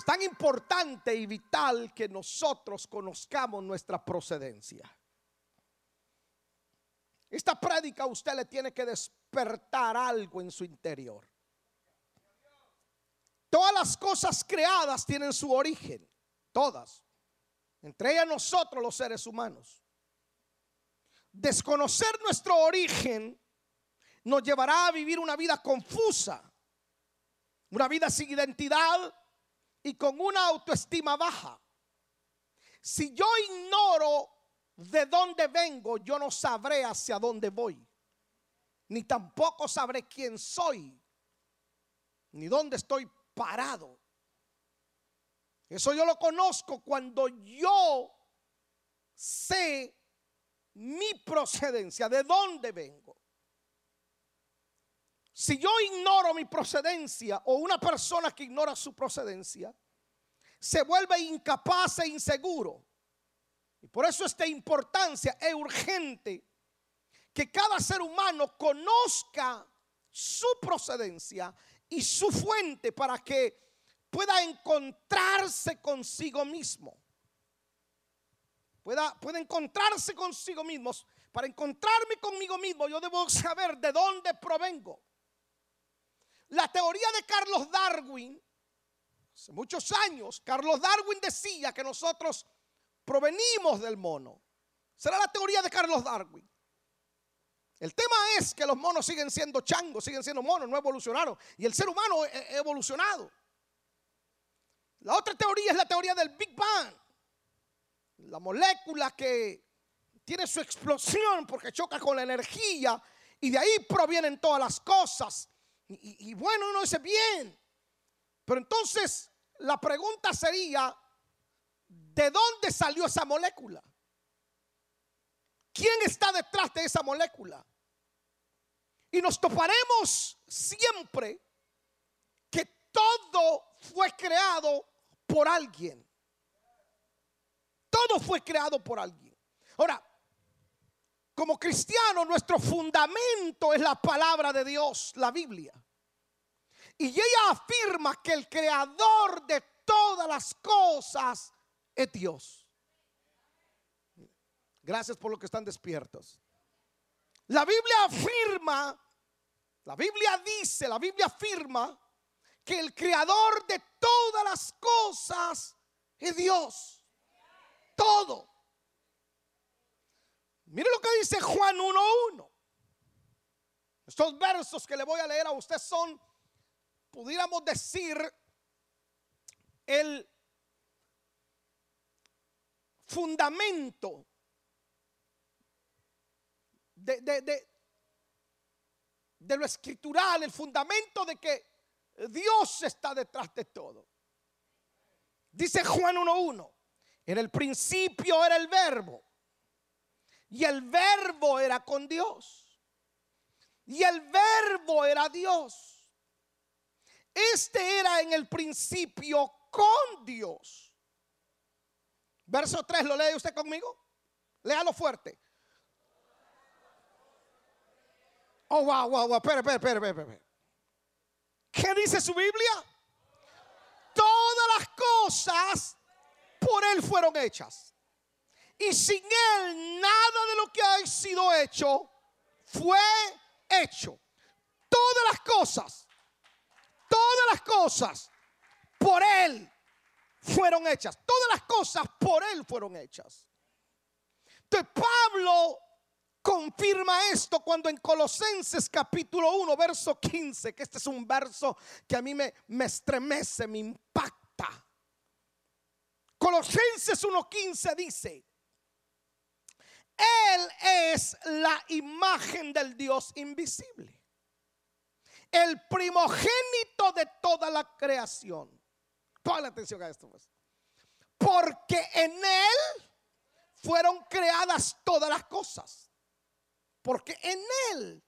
Es tan importante y vital que nosotros conozcamos nuestra procedencia. Esta prédica a usted le tiene que despertar algo en su interior. Todas las cosas creadas tienen su origen, todas, entre ellas nosotros los seres humanos. Desconocer nuestro origen nos llevará a vivir una vida confusa, una vida sin identidad y con una autoestima baja. Si yo ignoro de dónde vengo, yo no sabré hacia dónde voy, ni tampoco sabré quién soy, ni dónde estoy parado. Eso yo lo conozco cuando yo sé mi procedencia, de dónde vengo. Si yo ignoro mi procedencia o una persona que ignora su procedencia, se vuelve incapaz e inseguro. Y por eso esta importancia es urgente que cada ser humano conozca su procedencia y su fuente para que pueda encontrarse consigo mismo. Pueda, encontrarse consigo mismo. Para encontrarme conmigo mismo, yo debo saber de dónde provengo. La teoría de Carlos Darwin, hace muchos años, Carlos Darwin decía que nosotros provenimos del mono. Será la teoría de Carlos Darwin. El tema es que los monos siguen siendo changos, siguen siendo monos, no evolucionaron. Y el ser humano ha evolucionado. La otra teoría es la teoría del Big Bang. La molécula que tiene su explosión porque choca con la energía y de ahí provienen todas las cosas. Y, bueno, uno dice bien. Pero entonces la pregunta sería, ¿de dónde salió esa molécula? ¿Quién está detrás de esa molécula? Y nos toparemos siempre que todo fue creado por alguien. Todo fue creado por alguien. Ahora, como cristiano, nuestro fundamento es la palabra de Dios, la Biblia. Y ella afirma que el creador de todas las cosas es Dios. Gracias por lo que están despiertos. La Biblia afirma, la Biblia dice, la Biblia afirma que el creador de todas las cosas es Dios. Todo. Mire lo que dice Juan 1.1. Estos versos que le voy a leer a usted son, pudiéramos decir, el fundamento de, de, lo escritural, el fundamento de que Dios está detrás de todo. Dice Juan 1.1, en el principio era el verbo y el verbo era con Dios. Y el verbo era Dios. Este era en el principio con Dios. Verso 3, ¿lo lee usted conmigo? Léalo fuerte. Oh, wow, wow, wow. Espera, espera, espera, espera. ¿Qué dice su Biblia? Todas las cosas por Él fueron hechas. Y sin Él nada de lo que ha sido hecho fue hecho. Todas las cosas, todas las cosas por Él fueron hechas. Todas las cosas por Él fueron hechas. Entonces Pablo confirma esto cuando en Colosenses capítulo 1, verso 15, que este es un verso que a mí me, me estremece, me impacta. Colosenses 1.15 dice, Él es la imagen del Dios invisible, el primogénito de toda la creación. Ponle atención a esto. Pues. Porque en Él fueron creadas todas las cosas porque en Él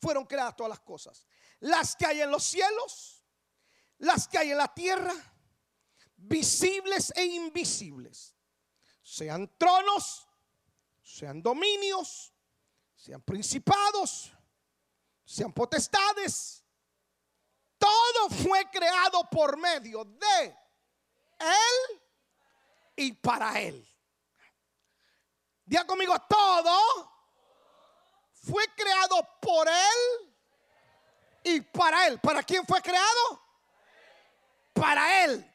fueron creadas todas las cosas. Las que hay en los cielos, las que hay en la tierra, visibles e invisibles. Sean tronos, sean dominios, sean principados, sean potestades. Todo fue creado por medio de Él y para Él. Diga conmigo, todo fue creado por Él y para Él. ¿Para quién fue creado? Para Él.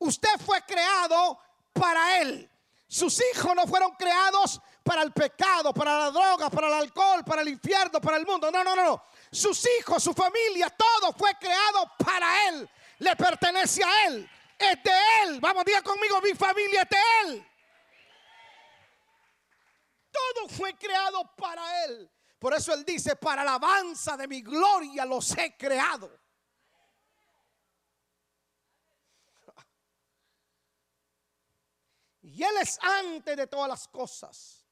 Usted fue creado para Él. Sus hijos no fueron creados para el pecado, para la droga, para el alcohol, para el infierno, para el mundo. No, no, no, no. Sus hijos, su familia, todo fue creado para Él. Le pertenece a Él. Es de Él. Vamos, diga conmigo, mi familia es de Él. Todo fue creado para Él. Por eso Él dice, para alabanza de mi gloria los he creado. Y Él es antes de todas las cosas.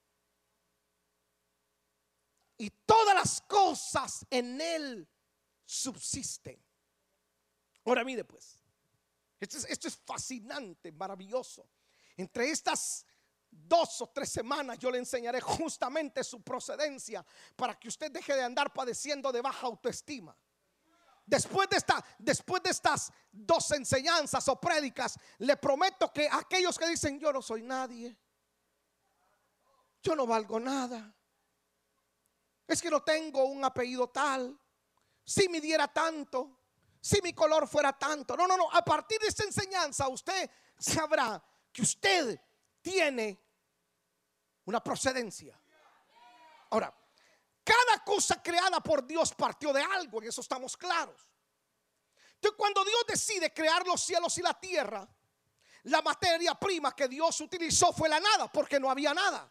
Y todas las cosas en Él subsisten. Ahora mire pues, esto es, fascinante, maravilloso. Entre estas dos o tres semanas yo le enseñaré justamente su procedencia para que usted deje de andar padeciendo de baja autoestima. Después de, después de estas dos enseñanzas o prédicas, le prometo que aquellos que dicen yo no soy nadie, yo no valgo nada, es que no tengo un apellido tal, si me diera tanto, si mi color fuera tanto. No, no, no, a partir de esta enseñanza usted sabrá que usted tiene una procedencia. Ahora, cada cosa creada por Dios partió de algo, en eso estamos claros. Entonces, cuando Dios decide crear los cielos y la tierra, la materia prima que Dios utilizó fue la nada, porque no había nada.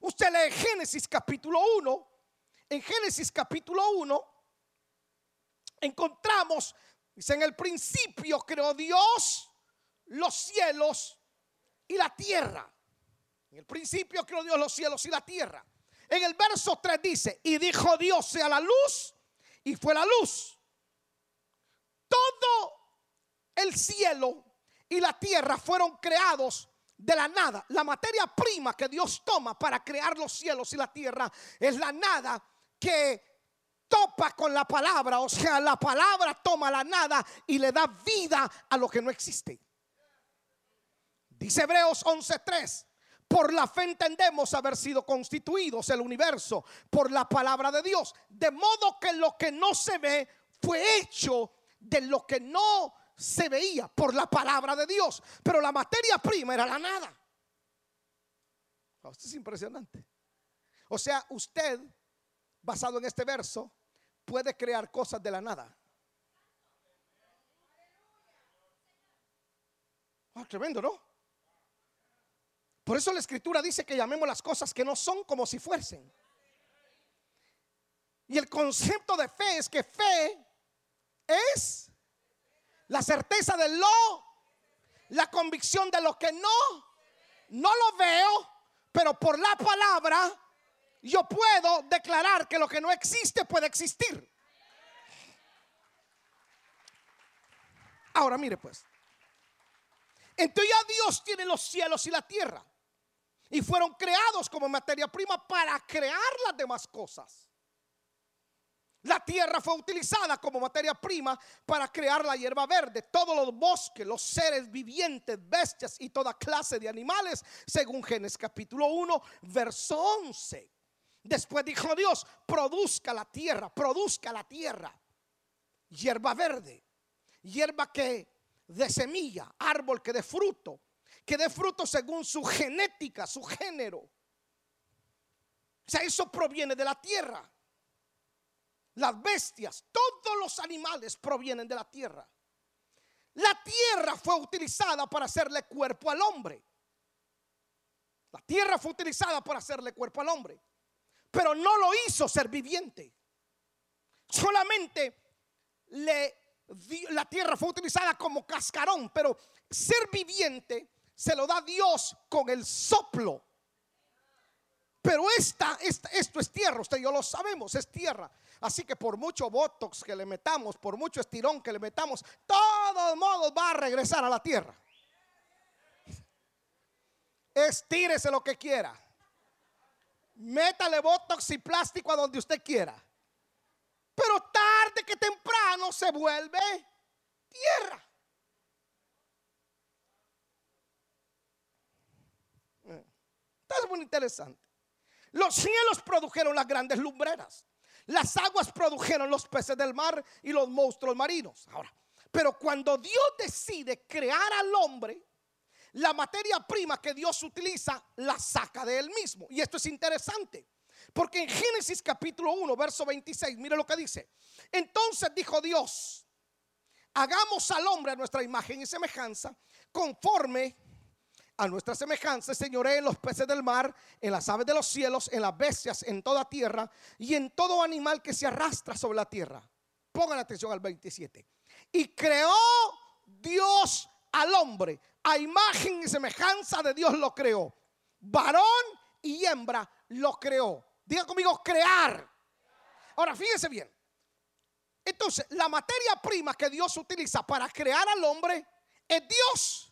Usted lee Génesis capítulo 1. En Génesis capítulo 1 encontramos, dice, en el principio creó Dios los cielos y la tierra. En el principio creó Dios los cielos y la tierra. En el verso 3 dice, y dijo Dios sea la luz, y fue la luz. Todo el cielo y la tierra fueron creados de la nada. La materia prima que Dios toma para crear los cielos y la tierra es la nada que topa con la palabra. O sea, la palabra toma la nada y le da vida a lo que no existe. Dice Hebreos 11:3. Por la fe entendemos haber sido constituidos el universo por la palabra de Dios. De modo que lo que no se ve fue hecho de lo que no se veía por la palabra de Dios. Pero la materia prima era la nada. Esto es impresionante. O sea, usted, basado en este verso, puede crear cosas de la nada. Ah, tremendo, ¿no? Por eso la escritura dice que llamemos las cosas que no son como si fuesen. Y el concepto de fe es que fe es la certeza de lo, la convicción de lo que no, no lo veo, pero por la palabra yo puedo declarar que lo que no existe puede existir. Ahora mire pues, entonces ya Dios tiene los cielos y la tierra y fueron creados como materia prima para crear las demás cosas. La tierra fue utilizada como materia prima para crear la hierba verde, todos los bosques, los seres vivientes, bestias y toda clase de animales, según Génesis capítulo 1, verso 11. Después dijo Dios, produzca la tierra, produzca la tierra, hierba verde, hierba que de semilla, árbol que de fruto, que dé fruto según su genética, su género. O sea, eso proviene de la tierra. Las bestias, todos los animales provienen de la tierra. La tierra fue utilizada para hacerle cuerpo al hombre. La tierra fue utilizada para hacerle cuerpo al hombre. Pero no lo hizo ser viviente. Solamente le, la tierra fue utilizada como cascarón. Pero ser viviente se lo da Dios con el soplo. Pero esta, esto es tierra, usted y yo lo sabemos, es tierra. Así que por mucho botox que le metamos, por mucho estirón que le metamos, todos modos va a regresar a la tierra. Estírese lo que quiera. Métale botox y plástico a donde usted quiera. Pero tarde que temprano se vuelve tierra. Eh, Está muy interesante. Los cielos produjeron las grandes lumbreras. Las aguas produjeron los peces del mar y los monstruos marinos. Ahora, pero cuando Dios decide crear al hombre, la materia prima que Dios utiliza la saca de él mismo. Y esto es interesante. Porque en Génesis capítulo 1, verso 26, mire lo que dice. Entonces dijo Dios, hagamos al hombre a nuestra imagen y semejanza, conforme a nuestra semejanza, señoré en los peces del mar, en las aves de los cielos, en las bestias, en toda tierra y en todo animal que se arrastra sobre la tierra. Pongan atención al 27. Y creó Dios al hombre, a imagen y semejanza de Dios lo creó. Varón y hembra lo creó. Diga conmigo, crear. Ahora, fíjense bien. Entonces, la materia prima que Dios utiliza para crear al hombre es Dios.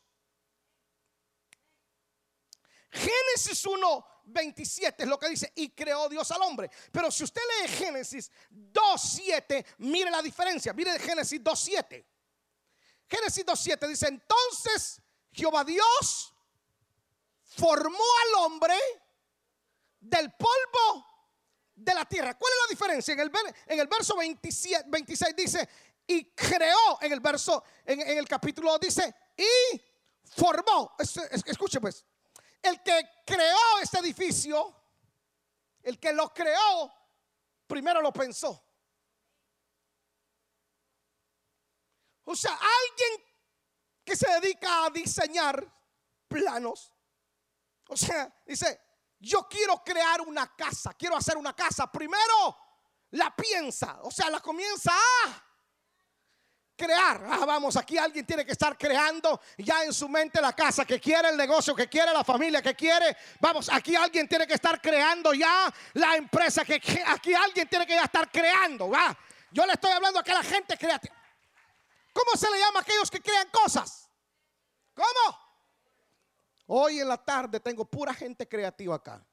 Génesis 1, 27 es lo que dice, y creó Dios al hombre. Pero si usted lee Génesis 2, 7, mire la diferencia. Mire Génesis 2, 7. Génesis 2, 7 dice, entonces Jehová Dios formó al hombre del polvo de la tierra. ¿Cuál es la diferencia? En el, verso 27, 26 dice, y creó, en el verso, en, en el capítulo dice, y formó. Escuche pues, el que creó este edificio, el que lo creó, primero lo pensó. O sea, alguien que se dedica a diseñar planos, o sea, dice, yo quiero crear una casa, quiero hacer una casa, primero la piensa, o sea, la comienza a crear. Ah, vamos, aquí alguien tiene que estar creando ya en su mente la casa que quiere, el negocio que quiere, la familia que quiere. Vamos, aquí alguien tiene que estar creando ya la empresa que aquí alguien tiene que ya estar creando. Va. Yo le estoy hablando a que la gente creativa. ¿Cómo se le llama a aquellos que crean cosas? ¿Cómo? Hoy en la tarde tengo pura gente creativa acá.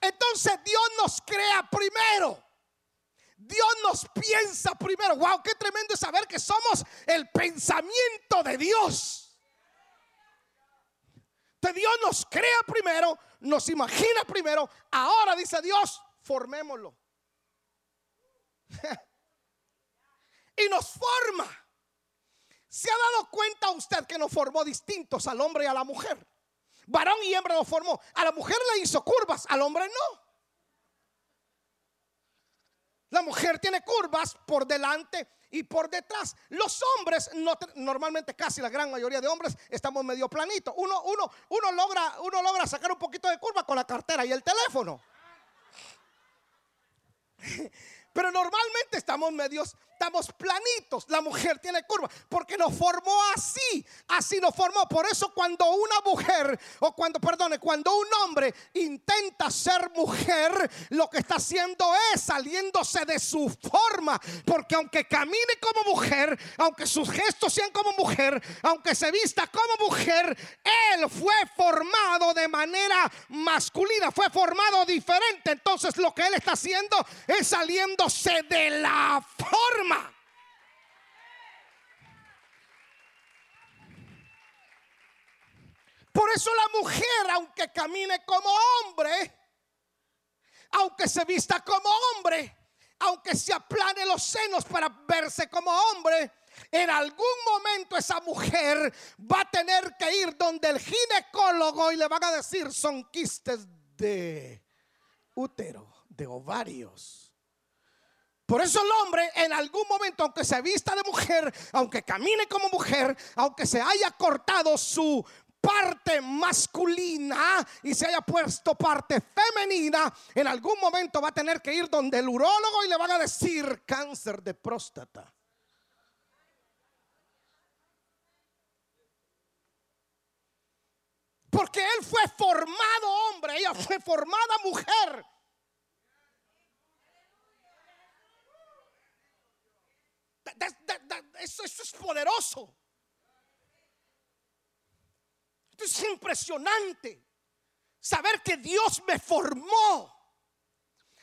Entonces Dios nos crea primero. Dios nos piensa primero. Wow, qué tremendo es saber que somos el pensamiento de Dios. Que Dios nos crea primero, nos imagina primero. Ahora dice Dios, formémoslo. y nos forma. ¿Se ha dado cuenta usted que nos formó distintos al hombre y a la mujer? Varón y hembra nos formó. A la mujer le hizo curvas, al hombre no. La mujer tiene curvas por delante y por detrás. Los hombres, normalmente casi la gran mayoría de hombres, estamos medio planitos. Uno, uno, uno, logra, uno logra sacar un poquito de curva con la cartera y el teléfono. Pero normalmente estamos medios, estamos planitos. La mujer tiene curva porque nos formó así. Así nos formó. Por eso cuando una mujer, o cuando, perdone, cuando un hombre intenta ser mujer, lo que está haciendo es saliéndose de su forma. Porque aunque camine como mujer, aunque sus gestos sean como mujer, aunque se vista como mujer, él fue formado de manera masculina, fue formado diferente. Entonces lo que él está haciendo es saliendo de la forma. Por eso la mujer, aunque camine como hombre, aunque se vista como hombre, aunque se aplane los senos para verse como hombre, en algún momento esa mujer va a tener que ir donde el ginecólogo y le van a decir son quistes de útero, de ovarios. Por eso el hombre en algún momento, aunque se vista de mujer, aunque camine como mujer, aunque se haya cortado su parte masculina y se haya puesto parte femenina, en algún momento va a tener que ir donde el urólogo y le van a decir cáncer de próstata. Porque él fue formado hombre, ella fue formada mujer. Eso, es poderoso. Esto es impresionante. Saber que Dios me formó.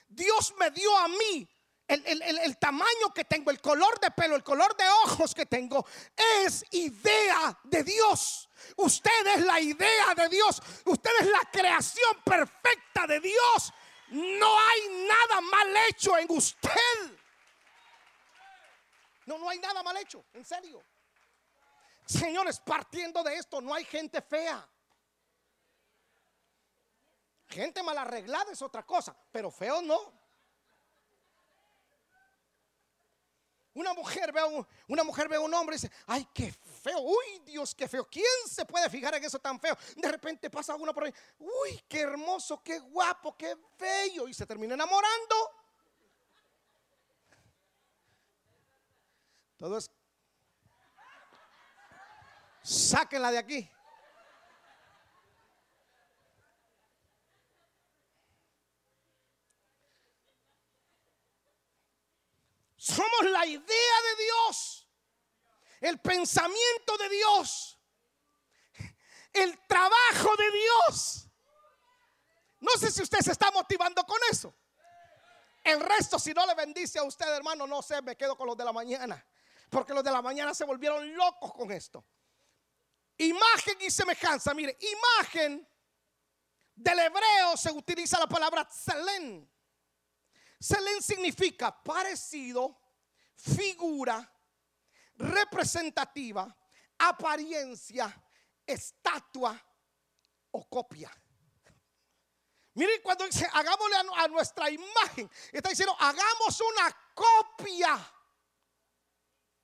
Dios me dio a mí el, el, tamaño que tengo, el color de pelo, el color de ojos que tengo, es idea de Dios. Usted es la idea de Dios. Usted es la creación perfecta de Dios. No hay nada mal hecho en usted. No, no hay nada mal hecho, en serio. Señores, partiendo de esto, no hay gente fea. Gente mal arreglada es otra cosa, pero feo no. Una mujer ve a un, una mujer ve a un hombre y dice, ay, qué feo, uy, Dios, qué feo. ¿Quién se puede fijar en eso tan feo? De repente pasa uno por ahí, uy, qué hermoso, qué guapo, qué bello, y se termina enamorando. Todo es, sáquenla de aquí. Somos la idea de Dios, el pensamiento de Dios, el trabajo de Dios. No sé si usted se está motivando con eso. El resto, si no le bendice a usted, hermano, no sé, me quedo con los de la mañana. Porque los de la mañana se volvieron locos con esto. Imagen y semejanza. Mire, imagen del hebreo se utiliza la palabra tselén. Selén significa parecido, figura, representativa, apariencia, estatua o copia. Miren cuando dice, hagámosle a, nuestra imagen, está diciendo, hagamos una copia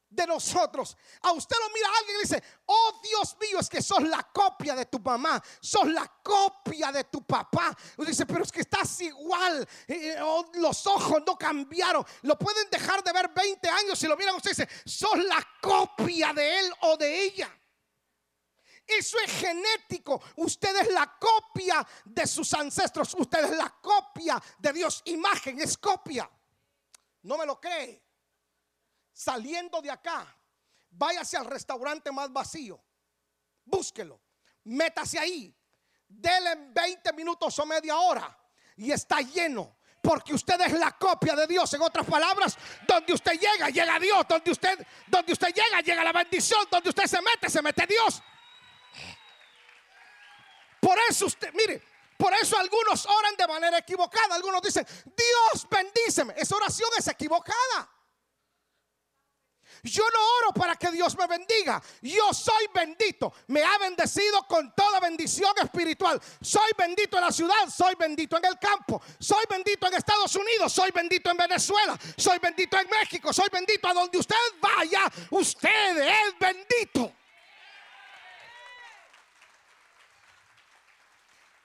de nosotros. A usted lo mira alguien y dice, oh Dios mío, es que sos la copia de tu mamá, sos la copia de tu papá. Usted dice, pero es que estás igual, eh, eh, oh, los ojos no cambiaron. Lo pueden dejar de ver 20 años si lo miran usted dice, sos la copia de él o de ella. Eso es genético. Usted es la copia de sus ancestros. Usted es la copia de Dios. Imagen es copia. No me lo cree saliendo de acá, váyase al restaurante más vacío, búsquelo, métase ahí, dele 20 minutos o media hora y está lleno. Porque usted es la copia de Dios. En otras palabras, donde usted llega, llega Dios. Donde usted, donde usted llega, llega la bendición. Donde usted se mete, se mete Dios. Por eso usted, mire, por eso algunos oran de manera equivocada. Algunos dicen, Dios bendíceme. Esa oración es equivocada. Yo no oro para que Dios me bendiga. Yo soy bendito. Me ha bendecido con toda bendición espiritual. Soy bendito en la ciudad, soy bendito en el campo, soy bendito en Estados Unidos, soy bendito en Venezuela, soy bendito en México, soy bendito a donde usted vaya. Usted es bendito.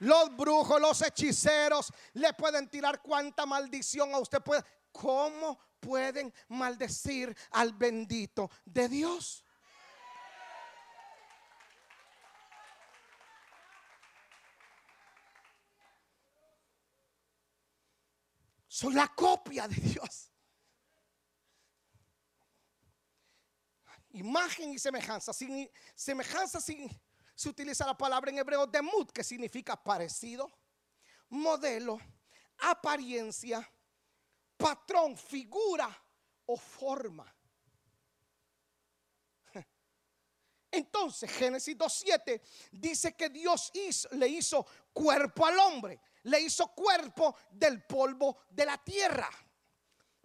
Los brujos, los hechiceros le pueden tirar cuanta maldición a usted puede. ¿Cómo pueden maldecir al bendito de Dios. Soy la copia de Dios. Imagen y semejanza. semejanza se utiliza la palabra en hebreo demut, que significa parecido, modelo, apariencia, patrón, figura o forma. Entonces Génesis 2.7 dice que Dios le hizo cuerpo al hombre, le hizo cuerpo del polvo de la tierra.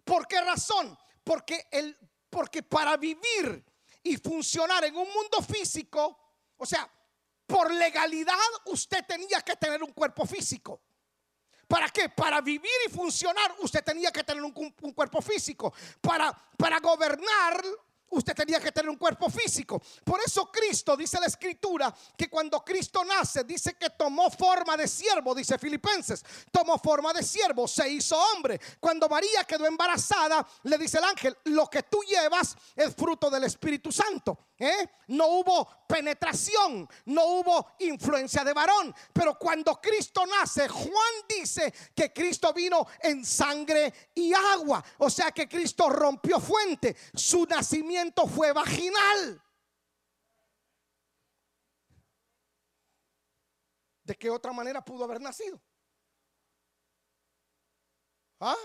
¿Por qué razón? Porque, el, porque para vivir y funcionar en un mundo físico, o sea, por legalidad usted tenía que tener un cuerpo físico. ¿Para qué? Para vivir y funcionar usted tenía que tener un, cuerpo físico. Para, para gobernar usted tenía que tener un cuerpo físico. Por eso Cristo, dice la escritura, que cuando Cristo nace, dice que tomó forma de siervo, dice Filipenses, tomó forma de siervo, se hizo hombre. Cuando María quedó embarazada, le dice el ángel, lo que tú llevas es fruto del Espíritu Santo. ¿Eh? No hubo penetración, no hubo influencia de varón. Pero cuando Cristo nace, Juan dice que Cristo vino en sangre y agua. O sea que Cristo rompió fuente. Su nacimiento fue vaginal. ¿De qué otra manera pudo haber nacido? ¿Ah?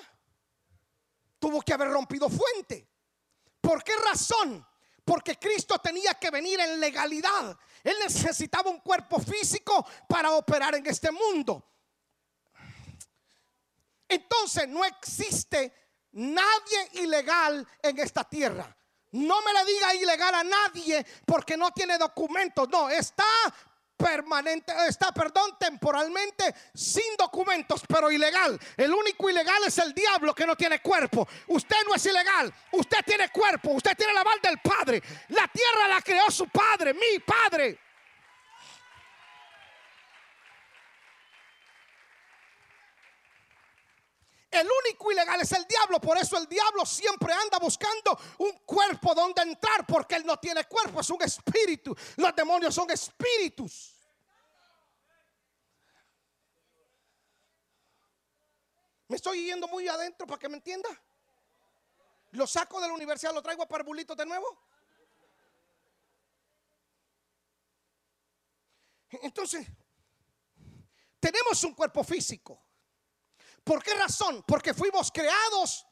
Tuvo que haber rompido fuente. ¿Por qué razón? Porque Cristo tenía que venir en legalidad. Él necesitaba un cuerpo físico para operar en este mundo. Entonces no existe nadie ilegal en esta tierra. No me le diga ilegal a nadie porque no tiene documentos. No, está permanente, está, perdón, temporalmente sin documentos, pero ilegal. El único ilegal es el diablo que no tiene cuerpo. Usted no es ilegal, usted tiene cuerpo, usted tiene la aval del Padre. La tierra la creó su Padre, mi Padre. El único ilegal es el diablo. Por eso el diablo siempre anda buscando un cuerpo donde entrar. Porque él no tiene cuerpo, es un espíritu. Los demonios son espíritus. ¿Me estoy yendo muy adentro para que me entienda? ¿Lo saco de la universidad, lo traigo a parvulitos de nuevo? Entonces, tenemos un cuerpo físico. ¿Por qué razón? Porque fuimos creados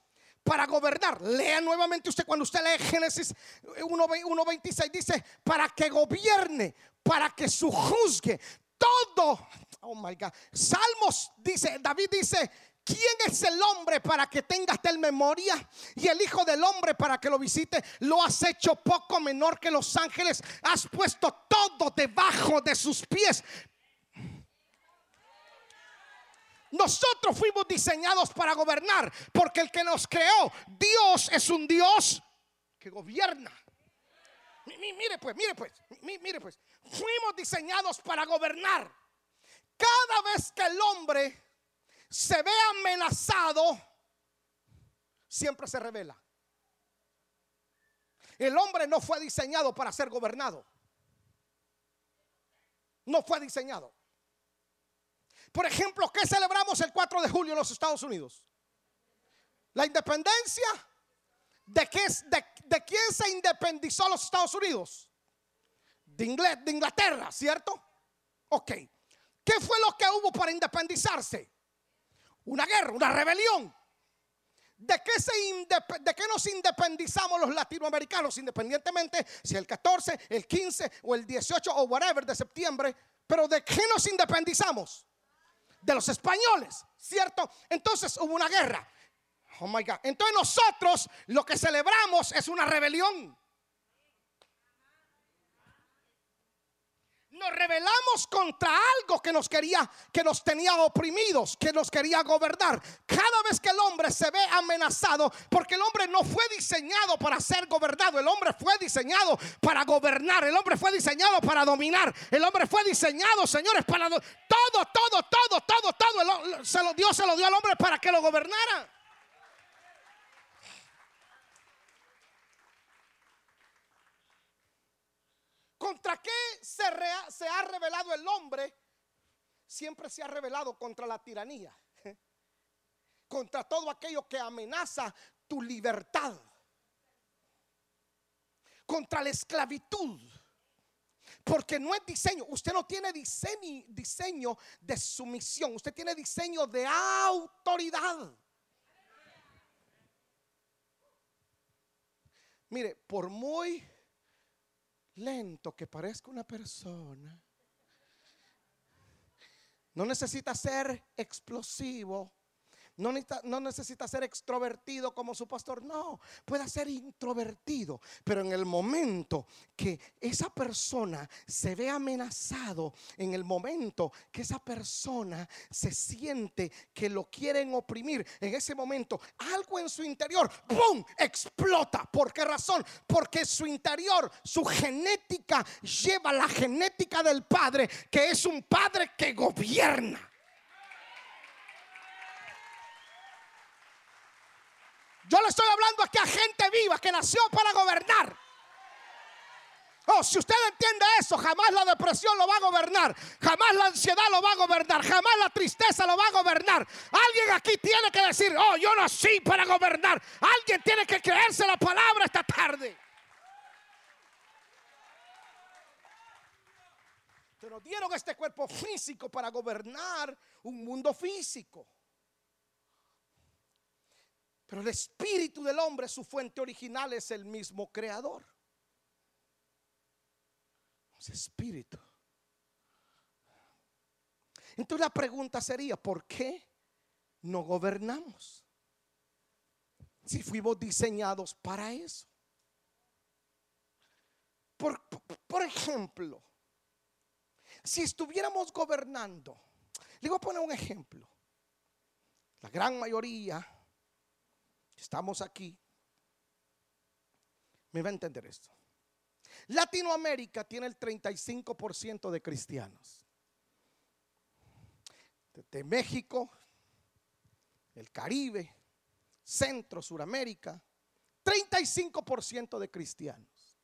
para gobernar. Lea nuevamente usted cuando usted lee Génesis 1.26 dice, para que gobierne, para que su juzgue todo. Oh my God. Salmos dice, David dice, ¿Quién es el hombre para que tengas tal memoria? Y el Hijo del Hombre para que lo visite. Lo has hecho poco menor que los ángeles. Has puesto todo debajo de sus pies. Nosotros fuimos diseñados para gobernar, porque el que nos creó, Dios es un Dios que gobierna. Mire pues, mire pues, mire pues, fuimos diseñados para gobernar. Cada vez que el hombre se ve amenazado, siempre se revela. El hombre no fue diseñado para ser gobernado. No fue diseñado. Por ejemplo, ¿qué celebramos el 4 de julio en los Estados Unidos? La independencia. ¿De, qué, de, quién se independizó los Estados Unidos? De, de Inglaterra, ¿cierto? Ok. ¿Qué fue lo que hubo para independizarse? Una guerra, una rebelión. ¿De qué, se ¿De qué, nos independizamos los latinoamericanos? Independientemente si el 14, el 15 o el 18 o whatever de septiembre. Pero ¿de qué nos independizamos? De los españoles, ¿cierto? Entonces hubo una guerra. Oh my God. Entonces nosotros lo que celebramos es una rebelión. Nos rebelamos contra algo que nos quería, que nos tenía oprimidos, que nos quería gobernar. Cada vez que el hombre se ve amenazado, porque el hombre no fue diseñado para ser gobernado, el hombre fue diseñado para gobernar, el hombre fue diseñado para dominar, el hombre fue diseñado, señores, para todo, todo, todo, todo, todo. Lo, Dios se lo dio al hombre para que lo gobernara. ¿Contra qué se, ha revelado el hombre? Siempre se ha revelado contra la tiranía, contra todo aquello que amenaza tu libertad, contra la esclavitud. Porque no es diseño, usted no tiene diseño de sumisión, usted tiene diseño de autoridad. Mire, por muy lento que parezca una persona. No necesita ser explosivo no necesita, ser extrovertido como su pastor, no, puede ser introvertido, pero en el momento que esa persona se ve amenazado, en el momento que esa persona se siente que lo quieren oprimir, en ese momento algo en su interior, ¡pum!, explota. ¿Por qué razón? Porque su interior, su genética lleva la genética del Padre, que es un Padre que gobierna. Yo le estoy hablando aquí a gente viva que nació para gobernar. Oh, si usted entiende eso, jamás la depresión lo va a gobernar, jamás la ansiedad lo va a gobernar, jamás la tristeza lo va a gobernar. Alguien aquí tiene que decir, oh, yo nací para gobernar. Alguien tiene que creerse la palabra esta tarde. Se nos dieron este cuerpo físico para gobernar un mundo físico. Pero el espíritu del hombre, su fuente original es el mismo creador. Es espíritu. Entonces la pregunta sería, ¿por qué no gobernamos? Si fuimos diseñados para eso. Por, por ejemplo, si estuviéramos gobernando, le voy a poner un ejemplo. La gran mayoría, estamos aquí, me va a entender esto. Latinoamérica tiene el 35% de cristianos. De México, el Caribe, Centro, Suramérica, 35% de cristianos.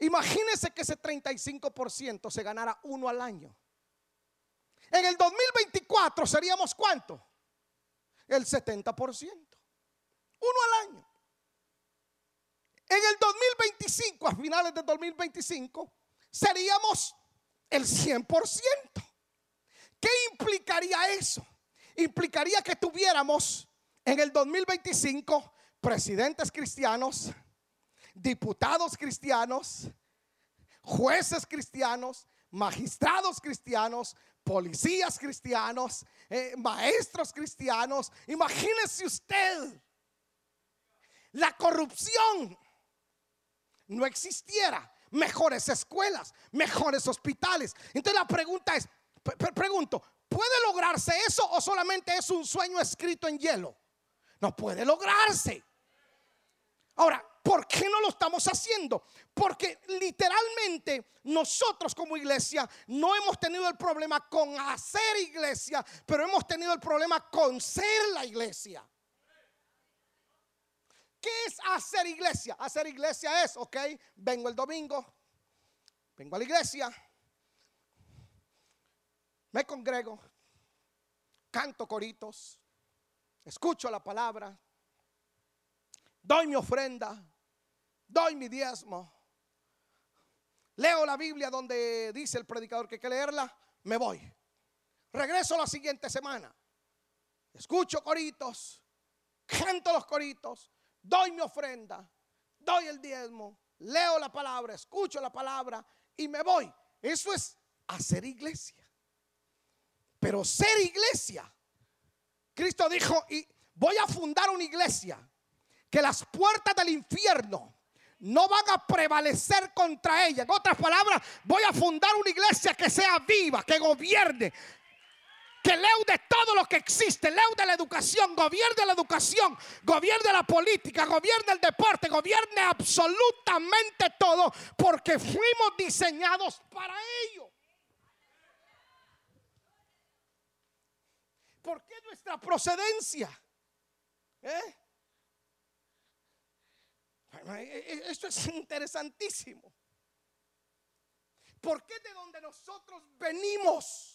Imagínense que ese 35% se ganara uno al año. En el 2024 seríamos cuánto? El 70%. Uno al año. En el 2025, a finales del 2025, seríamos el 100%. ¿Qué implicaría eso? Implicaría que tuviéramos en el 2025 presidentes cristianos, diputados cristianos, jueces cristianos, magistrados cristianos, policías cristianos, eh, maestros cristianos. Imagínese usted la corrupción no existiera, mejores escuelas, mejores hospitales. Entonces la pregunta es, pregunto, ¿puede lograrse eso o solamente es un sueño escrito en hielo? No puede lograrse. Ahora, ¿por qué no lo estamos haciendo? Porque literalmente nosotros como iglesia no hemos tenido el problema con hacer iglesia, pero hemos tenido el problema con ser la iglesia. ¿Qué es hacer iglesia? Hacer iglesia es, ok, vengo el domingo, vengo a la iglesia, me congrego, canto coritos, escucho la palabra, doy mi ofrenda, doy mi diezmo, leo la Biblia donde dice el predicador que hay que leerla, me voy. Regreso la siguiente semana, escucho coritos, canto los coritos, doy mi ofrenda, doy el diezmo, leo la palabra, escucho la palabra y me voy. Eso es hacer iglesia. Pero ser iglesia, Cristo dijo, y voy a fundar una iglesia que las puertas del infierno no van a prevalecer contra ella. En otras palabras, voy a fundar una iglesia que sea viva, que gobierne, que leude todo lo que existe, leude la educación, gobierne la educación, gobierne la política, gobierne el deporte, gobierne absolutamente todo, porque fuimos diseñados para ello. ¿Por qué nuestra procedencia? ¿Eh? Esto es interesantísimo. ¿Por qué de donde nosotros venimos?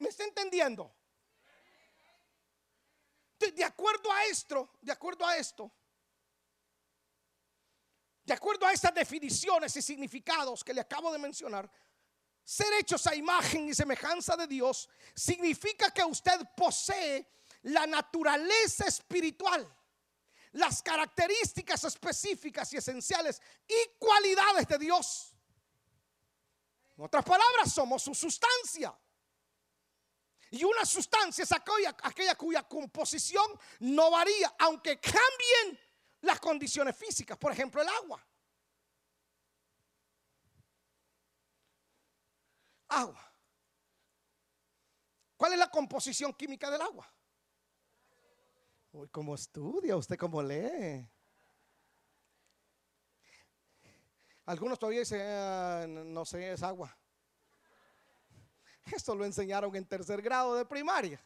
¿Me está entendiendo? De acuerdo a esto, de acuerdo a esto, de acuerdo a estas definiciones y significados que le acabo de mencionar, ser hechos a imagen y semejanza de Dios significa que usted posee la naturaleza espiritual, las características específicas y esenciales y cualidades de Dios. En otras palabras, somos su sustancia. Y una sustancia es aquella, cuya composición no varía, aunque cambien las condiciones físicas, por ejemplo el agua. Agua. ¿Cuál es la composición química del agua? Uy, ¿cómo estudia? ¿Usted cómo lee? Algunos todavía dicen, ah, no sé, es agua. Esto lo enseñaron en tercer grado de primaria.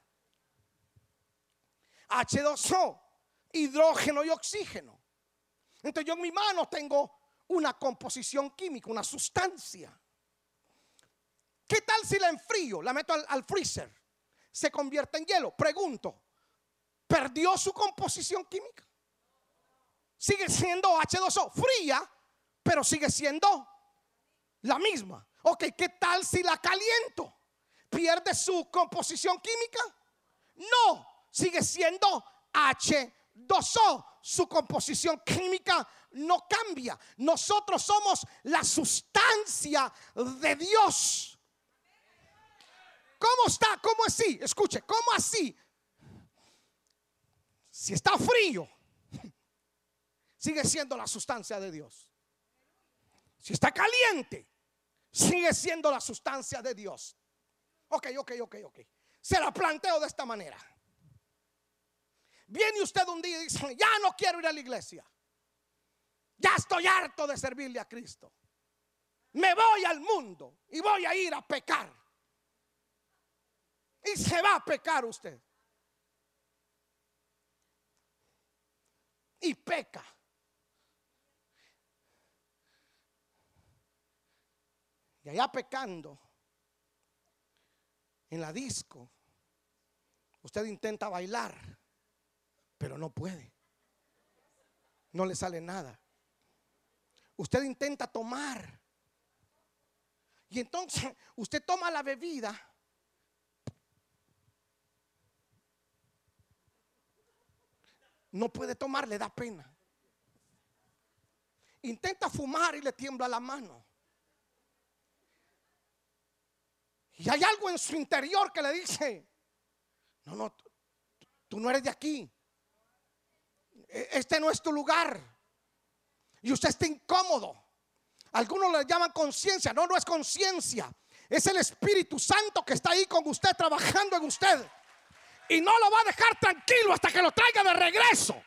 H2O, hidrógeno y oxígeno. Entonces yo en mi mano tengo una composición química, una sustancia. ¿Qué tal si la enfrío? La meto al, freezer. Se convierte en hielo. Pregunto, ¿perdió su composición química? Sigue siendo H2O, fría, pero sigue siendo la misma. Ok, ¿qué tal si la caliento? Pierde su composición química? No, sigue siendo H2O. dosó su composición química no cambia. Nosotros somos la sustancia de Dios. ¿Cómo está? ¿Cómo así? Escuche, ¿cómo así? Si está frío, sigue siendo la sustancia de Dios. Si está caliente, sigue siendo la sustancia de Dios. Ok, ok, ok, ok. Se la planteo de esta manera. Viene usted un día y dice, ya no quiero ir a la iglesia. Ya estoy harto de servirle a Cristo. Me voy al mundo y voy a ir a pecar. Y se va a pecar usted. Y peca. Y allá pecando, en la disco, usted intenta bailar, pero no puede. No le sale nada. Usted intenta tomar. Y entonces usted toma la bebida. No puede tomar, le da pena. Intenta fumar y le tiembla la mano. Y hay algo en su interior que le dice, no, no, tú no eres de aquí. E, este no es tu lugar. Y usted está incómodo. Algunos le llaman conciencia. No, no es conciencia. Es el Espíritu Santo que está ahí con usted, trabajando en usted. Y no lo va a dejar tranquilo hasta que lo traiga de regreso.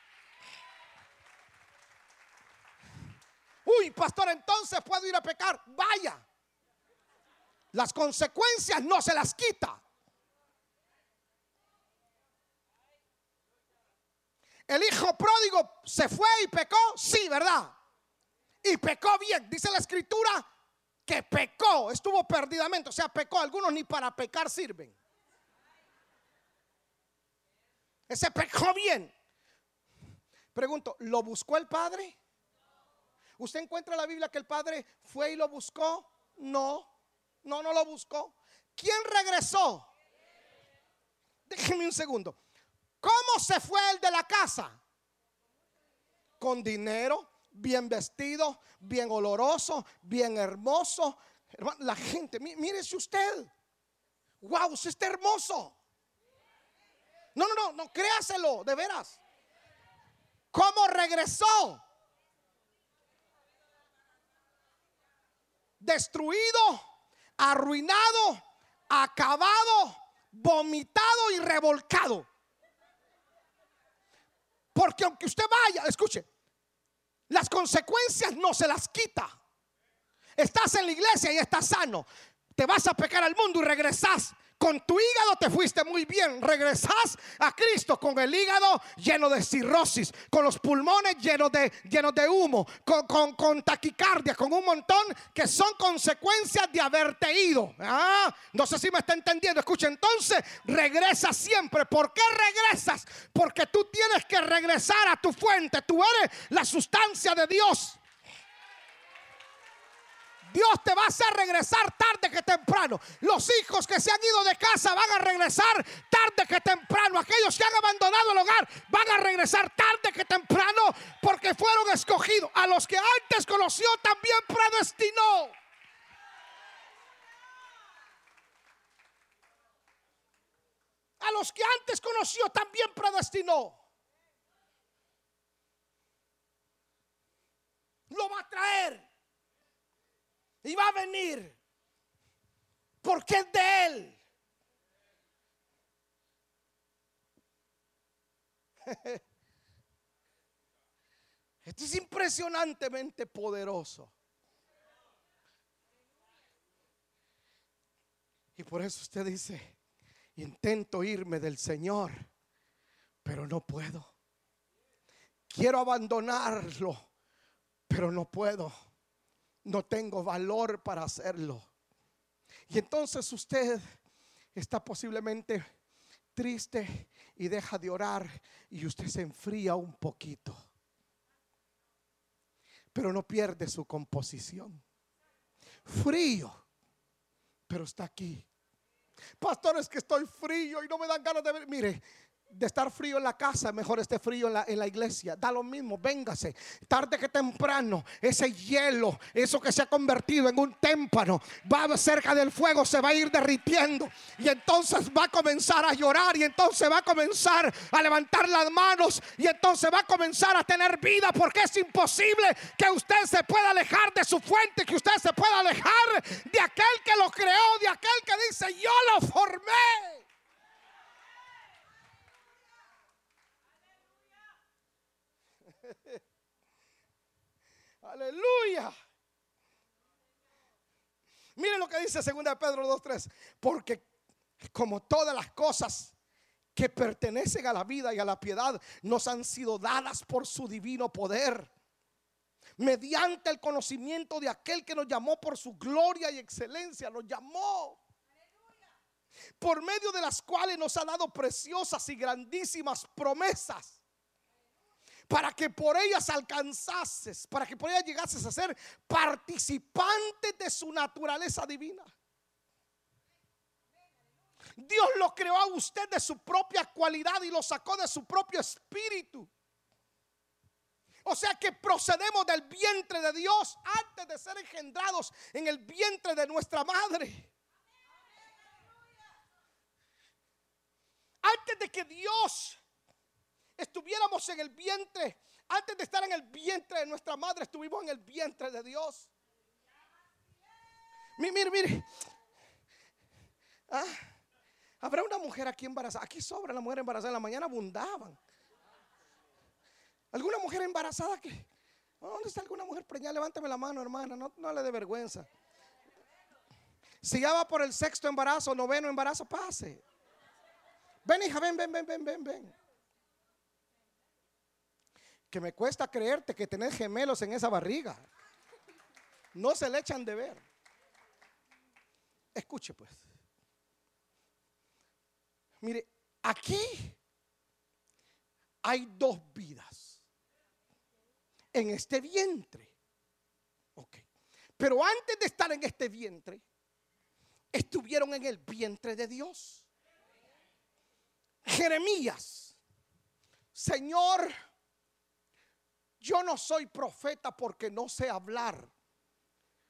Uy, pastor, entonces puedo ir a pecar. Vaya. Las consecuencias no se las quita. El hijo pródigo se fue y pecó, sí, ¿verdad? Y pecó bien. Dice la escritura que pecó, estuvo perdidamente, o sea, pecó. Algunos ni para pecar sirven. Ese pecó bien. Pregunto, ¿lo buscó el padre? ¿Usted encuentra en la Biblia que el padre fue y lo buscó? No. No, no lo buscó. ¿Quién regresó? Déjeme un segundo. ¿Cómo se fue el de la casa? Con dinero, bien vestido, bien oloroso, bien hermoso. La gente, mírese usted. Wow, usted está hermoso. No, no, no, no, créaselo, de veras. ¿Cómo regresó? Destruido arruinado, acabado, vomitado y revolcado. Porque aunque usted vaya, escuche, las consecuencias no se las quita. Estás en la iglesia y estás sano. Te vas a pecar al mundo y regresas con tu hígado te fuiste muy bien. Regresas a Cristo con el hígado lleno de cirrosis, con los pulmones llenos de, llenos de humo, con, con, taquicardia, con un montón que son consecuencias de haberte ido. Ah, no sé si me está entendiendo. Escucha, entonces regresa siempre. ¿Por qué regresas? Porque tú tienes que regresar a tu fuente. Tú eres la sustancia de Dios. Dios te va a hacer regresar tarde que temprano. Los hijos que se han ido de casa van a regresar tarde que temprano. Aquellos que han abandonado el hogar van a regresar tarde que temprano porque fueron escogidos. A los que antes conoció también predestinó. A los que antes conoció también predestinó. Lo va a traer y va a venir porque es de Él. Esto es impresionantemente poderoso. Y por eso usted dice, intento irme del Señor, pero no puedo. Quiero abandonarlo, pero no puedo no tengo valor para hacerlo. Y entonces usted está posiblemente triste y deja de orar y usted se enfría un poquito. Pero no pierde su composición. Frío, pero está aquí. Pastor, es que estoy frío y no me dan ganas de ver. Mire, de estar frío en la casa, mejor esté frío en la, iglesia. Da lo mismo, véngase. Tarde que temprano, ese hielo, eso que se ha convertido en un témpano, va cerca del fuego, se va a ir derritiendo. Y entonces va a comenzar a llorar. Y entonces va a comenzar a levantar las manos. Y entonces va a comenzar a tener vida. Porque es imposible que usted se pueda alejar de su fuente, que usted se pueda alejar de aquel que lo creó, de aquel que dice, yo lo formé. Aleluya. Miren lo que dice 2 Pedro 2.3. Porque como todas las cosas que pertenecen a la vida y a la piedad nos han sido dadas por su divino poder. Mediante el conocimiento de aquel que nos llamó por su gloria y excelencia. Nos llamó. Por medio de las cuales nos ha dado preciosas y grandísimas promesas para que por ellas alcanzases, para que por ellas llegases a ser participante de su naturaleza divina. Dios lo creó a usted de su propia cualidad y lo sacó de su propio espíritu. O sea que procedemos del vientre de Dios antes de ser engendrados en el vientre de nuestra madre. Antes de que Dios estuviéramos en el vientre, antes de estar en el vientre de nuestra madre, estuvimos en el vientre de Dios. Mire, mire, ah, habrá una mujer aquí embarazada. Aquí sobra la mujer embarazada. En la mañana abundaban. ¿Alguna mujer embarazada que? ¿Dónde está alguna mujer preñada? Levánteme la mano, hermana. No, no le dé vergüenza. Si ya va por el sexto embarazo, noveno embarazo, pase. Ven, hija, ven, ven, ven, ven, ven, ven que me cuesta creerte que tenés gemelos en esa barriga. No se le echan de ver. Escuche pues. Mire, aquí hay dos vidas en este vientre. Ok. Pero antes de estar en este vientre, estuvieron en el vientre de Dios. Jeremías, Señor, yo no soy profeta porque no sé hablar.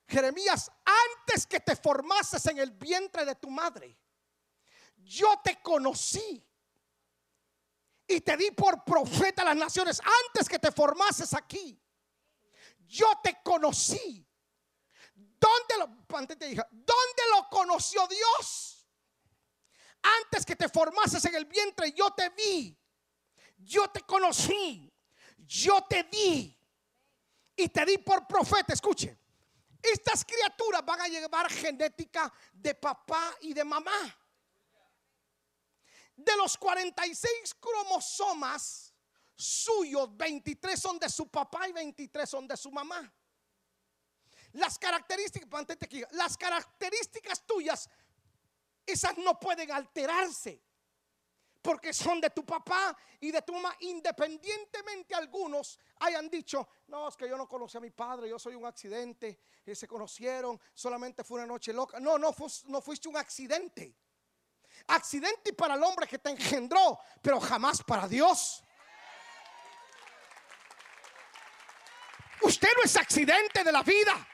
Jeremías, antes que te formases en el vientre de tu madre, yo te conocí y te di por profeta a las naciones antes que te formases aquí. Yo te conocí. ¿Dónde lo, ¿dónde lo conoció Dios? Antes que te formases en el vientre, yo te vi. Yo te conocí yo te di y te di por profeta. Escuche, estas criaturas van a llevar genética de papá y de mamá. De los 46 cromosomas suyos, 23 son de su papá y 23 son de su mamá. Las características, las características tuyas, esas no pueden alterarse porque son de tu papá y de tu mamá, independientemente algunos hayan dicho, no, es que yo no conocí a mi padre, yo soy un accidente, y se conocieron, solamente fue una noche loca. No, no, no fuiste un accidente. Accidente para el hombre que te engendró, pero jamás para Dios. Usted no es accidente de la vida.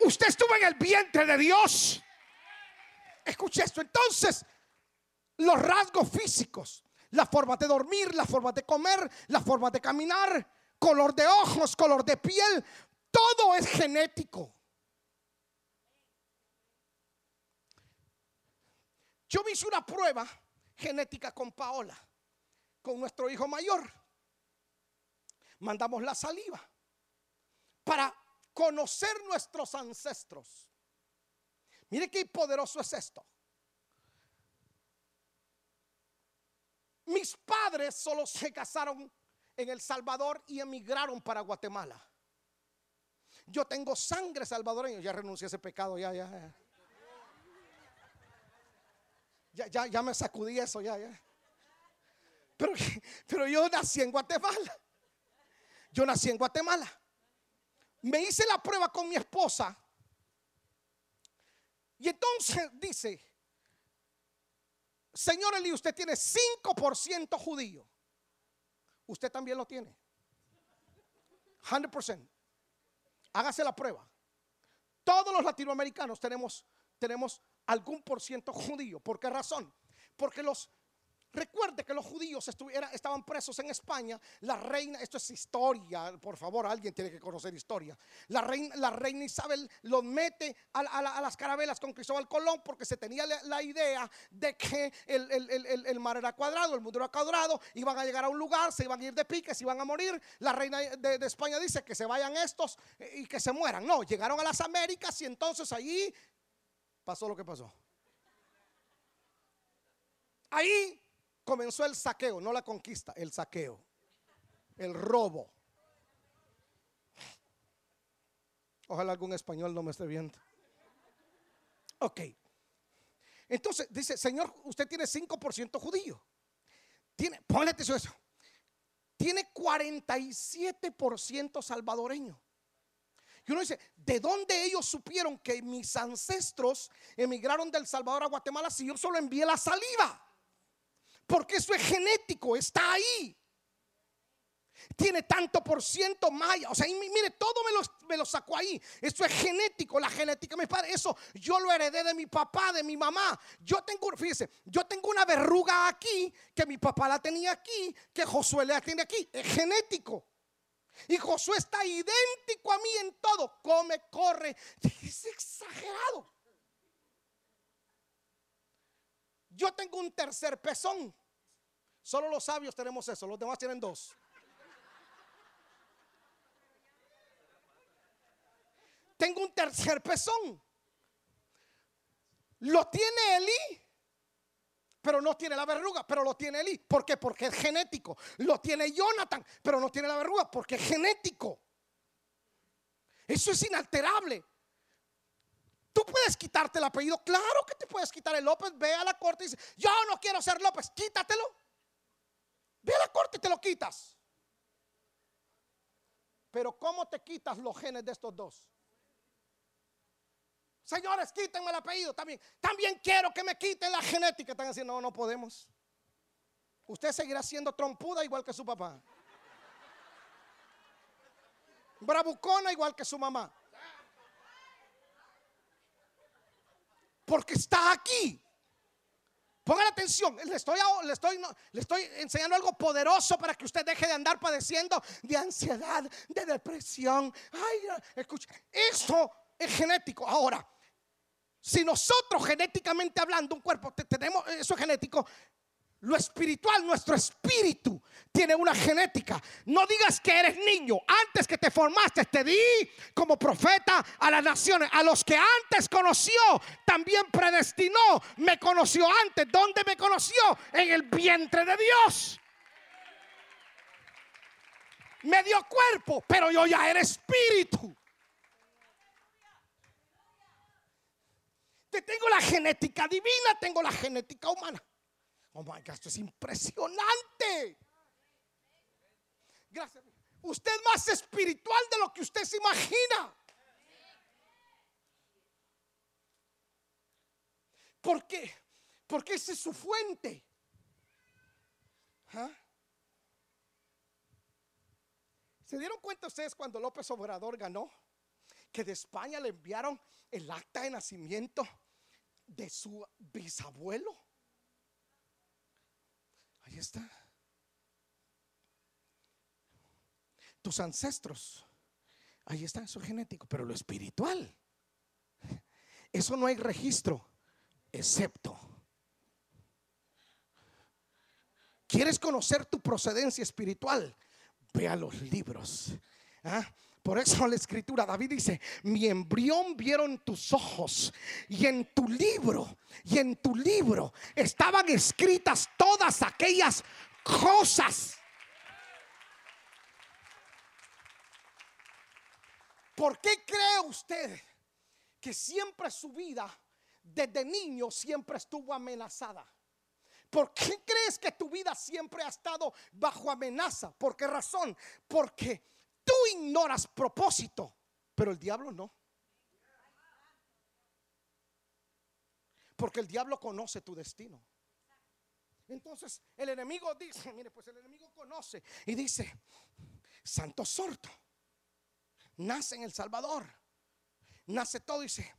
Usted estuvo en el vientre de Dios. Escuche esto. Entonces, los rasgos físicos, la forma de dormir, la forma de comer, la forma de caminar, color de ojos, color de piel, todo es genético. Yo me hice una prueba genética con Paola, con nuestro hijo mayor. Mandamos la saliva para conocer nuestros ancestros. Mire qué poderoso es esto. Mis padres solo se casaron en El Salvador y emigraron para Guatemala. Yo tengo sangre salvadoreña, ya renuncié a ese pecado, ya, ya, ya. Ya, ya, me sacudí eso, ya, ya. Pero, pero yo nací en Guatemala. Yo nací en Guatemala. Me hice la prueba con mi esposa. Y entonces dice, señor Eli, usted tiene 5% judío. Usted también lo tiene. 100%. Hágase la prueba. Todos los latinoamericanos tenemos, tenemos algún por ciento judío. ¿Por qué razón? Porque los Recuerde que los judíos estaban presos en España. La reina, esto es historia, por favor, alguien tiene que conocer historia. La reina, la reina Isabel los mete a, las carabelas con Cristóbal Colón porque se tenía la, idea de que el, mar era cuadrado, el mundo era cuadrado, iban a llegar a un lugar, se iban a ir de pique, se iban a morir. La reina de, de España dice que se vayan estos y que se mueran. No, llegaron a las Américas y entonces allí pasó lo que pasó. Ahí comenzó el saqueo, no la conquista, el saqueo, el robo. Ojalá algún español no me esté viendo. Ok. Entonces dice, Señor, usted tiene 5% judío. Tiene, ponle eso. Tiene 47% salvadoreño. Y uno dice, ¿de dónde ellos supieron que mis ancestros emigraron del Salvador a Guatemala si yo solo envié la saliva? Porque eso es genético, está ahí. Tiene tanto por ciento maya. O sea, mire, todo me lo, sacó ahí. Eso es genético, la genética de mi padre. Eso yo lo heredé de mi papá, de mi mamá. Yo tengo, fíjese, yo tengo una verruga aquí, que mi papá la tenía aquí, que Josué la tiene aquí. Es genético. Y Josué está idéntico a mí en todo. Come, corre. Es exagerado. Yo tengo un tercer pezón. Solo los sabios tenemos eso, los demás tienen dos. Tengo un tercer pezón. Lo tiene Eli, pero no tiene la verruga, pero lo tiene Eli. ¿Por qué? Porque es genético. Lo tiene Jonathan, pero no tiene la verruga, porque es genético. Eso es inalterable. Tú puedes quitarte el apellido, claro que te puedes quitar el López. Ve a la corte y dice: Yo no quiero ser López, quítatelo. Ve a la corte y te lo quitas. Pero ¿cómo te quitas los genes de estos dos? Señores, quítenme el apellido también. También quiero que me quiten la genética. Están diciendo, no, no podemos. Usted seguirá siendo trompuda igual que su papá. Bravucona igual que su mamá. Porque está aquí. Pongan atención, le estoy, le, estoy, le estoy enseñando algo poderoso para que usted deje de andar padeciendo de ansiedad, de depresión. Ay, escucha, eso es genético. Ahora, si nosotros genéticamente hablando, un cuerpo, tenemos eso es genético, lo espiritual, nuestro espíritu tiene una genética. No digas que eres niño. Antes que te formaste, te di como profeta a las naciones. A los que antes conoció, también predestinó. Me conoció antes. ¿Dónde me conoció? En el vientre de Dios. Me dio cuerpo, pero yo ya era espíritu. Te tengo la genética divina, tengo la genética humana. Oh my God, esto es impresionante. Gracias. Usted es más espiritual de lo que usted se imagina. ¿Por qué? Porque esa es su fuente. ¿Ah? ¿Se dieron cuenta ustedes cuando López Obrador ganó? Que de España le enviaron el acta de nacimiento de su bisabuelo. Ahí está. Tus ancestros, ahí está, eso genético, pero lo espiritual, eso no hay registro, excepto. ¿Quieres conocer tu procedencia espiritual? Ve a los libros. ¿Ah? Por eso la escritura, David dice, mi embrión vieron tus ojos y en tu libro, y en tu libro estaban escritas todas aquellas cosas. ¿Por qué cree usted que siempre su vida desde niño siempre estuvo amenazada? ¿Por qué crees que tu vida siempre ha estado bajo amenaza? ¿Por qué razón? Porque Tú ignoras propósito, pero el diablo no. Porque el diablo conoce tu destino. Entonces el enemigo dice, mire, pues el enemigo conoce y dice, Santo Sorto, nace en El Salvador, nace todo y dice,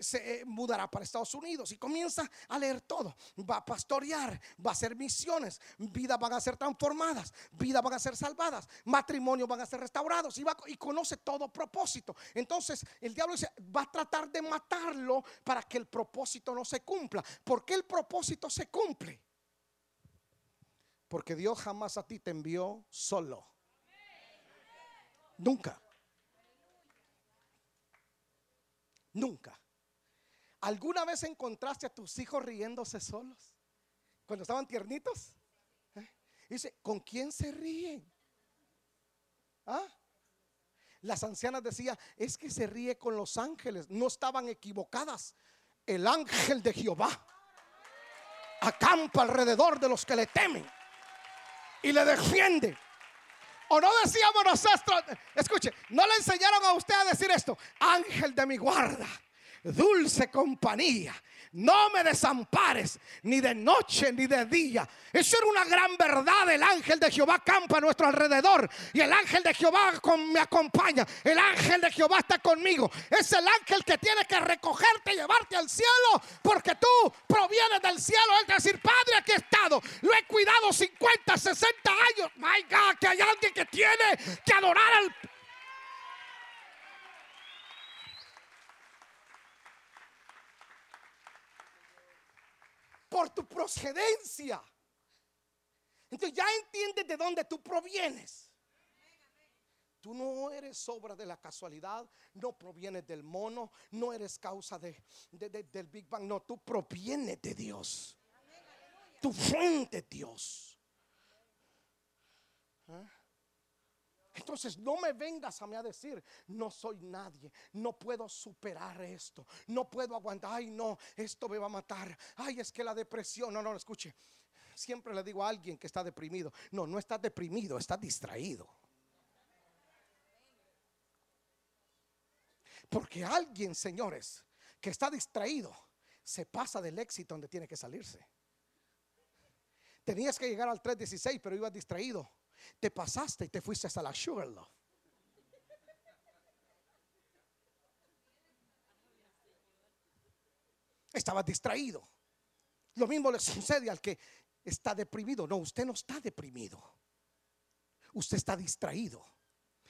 se eh, mudará para Estados Unidos y comienza a leer todo. Va a pastorear, va a hacer misiones, vidas van a ser transformadas, vidas van a ser salvadas, matrimonios van a ser restaurados y, conoce todo propósito. Entonces el diablo dice, va a tratar de matarlo para que el propósito no se cumpla. ¿Por qué el propósito se cumple? Porque Dios jamás a ti te envió solo. Nunca. Nunca. ¿Alguna vez encontraste a tus hijos riéndose solos? Cuando estaban tiernitos. ¿Eh? Dice, ¿con quién se ríen? ¿Ah? Las ancianas decían, es que se ríe con los ángeles. No estaban equivocadas. El ángel de Jehová acampa alrededor de los que le temen y le defiende. O no decíamos nosotros, escuche, no le enseñaron a usted a decir esto, ángel de mi guarda dulce compañía. No me desampares ni de noche ni de día. Eso era una gran verdad. El ángel de Jehová campa a nuestro alrededor. Y el ángel de Jehová me acompaña. El ángel de Jehová está conmigo. Es el ángel que tiene que recogerte y llevarte al cielo. Porque tú provienes del cielo. Él decir, Padre, aquí he estado. Lo he cuidado 50, 60 años. My God, que hay alguien que tiene que adorar al por tu procedencia. Entonces ya entiendes de dónde tú provienes. Tú no eres obra de la casualidad, no provienes del mono, no eres causa de, del Big Bang, no, tú provienes de Dios. Tu fuente Dios. ¿Ah? Entonces no me vengas a mí a decir, no soy nadie, no puedo superar esto, no puedo aguantar, ay no, esto me va a matar, ay es que la depresión, no, no, escuche, siempre le digo a alguien que está deprimido, no, no estás deprimido, estás distraído. Porque alguien, señores, que está distraído, se pasa del éxito donde tiene que salirse. Tenías que llegar al 316, pero ibas distraído. Te pasaste y te fuiste hasta la Sugarloaf. Estabas distraído. Lo mismo le sucede al que está deprimido. No, usted no está deprimido. Usted está distraído.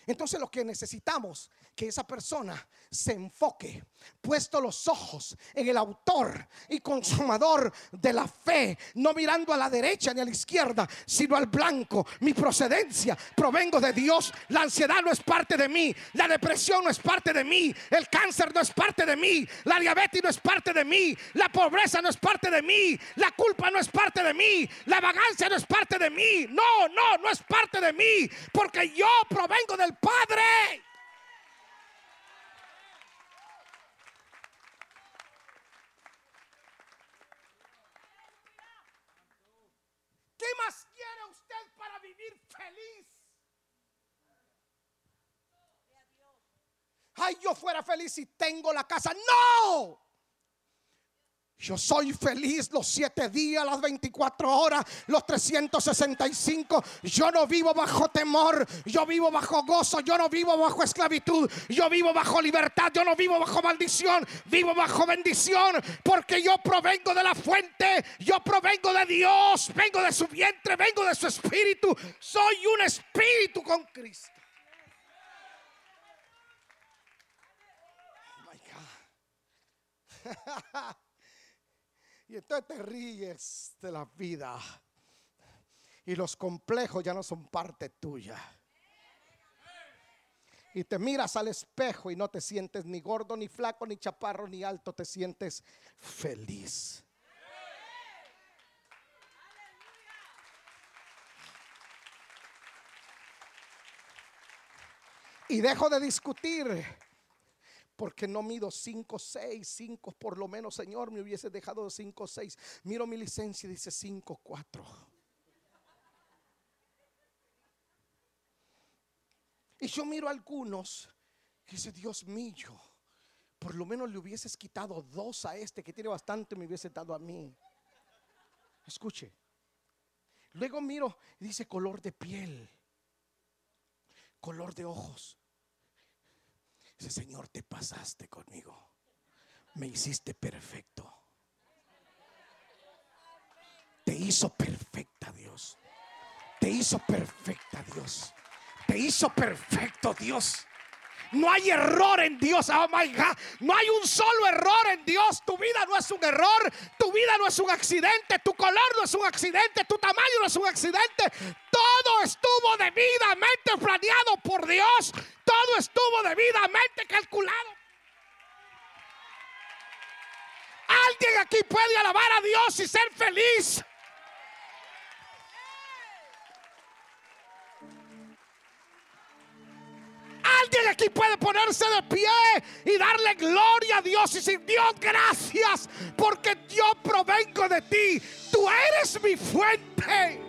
Entonces lo que necesitamos que esa persona se enfoque, puesto los ojos en el autor y consumador de la fe, no mirando a la derecha ni a la izquierda, sino al blanco. Mi procedencia provengo de Dios. La ansiedad no es parte de mí, la depresión no es parte de mí, el cáncer no es parte de mí, la diabetes no es parte de mí, la pobreza no es parte de mí, la culpa no es parte de mí, la vagancia no es parte de mí. No, no, no es parte de mí, porque yo provengo del Padre. ¿Qué más quiere usted para vivir feliz? Ay, yo fuera feliz si tengo la casa. No. Yo soy feliz los siete días, las 24 horas, los 365. Yo no vivo bajo temor, yo vivo bajo gozo, yo no vivo bajo esclavitud, yo vivo bajo libertad, yo no vivo bajo maldición, vivo bajo bendición, porque yo provengo de la fuente, yo provengo de Dios, vengo de su vientre, vengo de su espíritu, soy un espíritu con Cristo. Oh my God. Y entonces te ríes de la vida. Y los complejos ya no son parte tuya. Y te miras al espejo y no te sientes ni gordo, ni flaco, ni chaparro, ni alto. Te sientes feliz. Y dejo de discutir porque no mido 5, 6, 5 por lo menos, Señor, me hubiese dejado 5, 6. Miro mi licencia y dice 5, 4. Y yo miro a algunos que dice, Dios mío, por lo menos le hubieses quitado dos a este que tiene bastante, me hubiese dado a mí. Escuche, Luego miro y dice color de piel, color de ojos. Dice, Señor, te pasaste conmigo. Me hiciste perfecto. Te hizo perfecta Dios. Te hizo perfecta Dios. Te hizo perfecto Dios. No hay error en Dios. Oh my God. No hay un solo error en Dios. Tu vida no es un error. Tu vida no es un accidente. Tu color no es un accidente. Tu tamaño no es un accidente. Todo estuvo debidamente planeado por Dios. Todo estuvo debidamente calculado. Alguien aquí puede alabar a Dios y ser feliz. Alguien aquí puede ponerse de pie y darle gloria a Dios y decir, Dios, gracias porque yo provengo de ti. Tú eres mi fuente.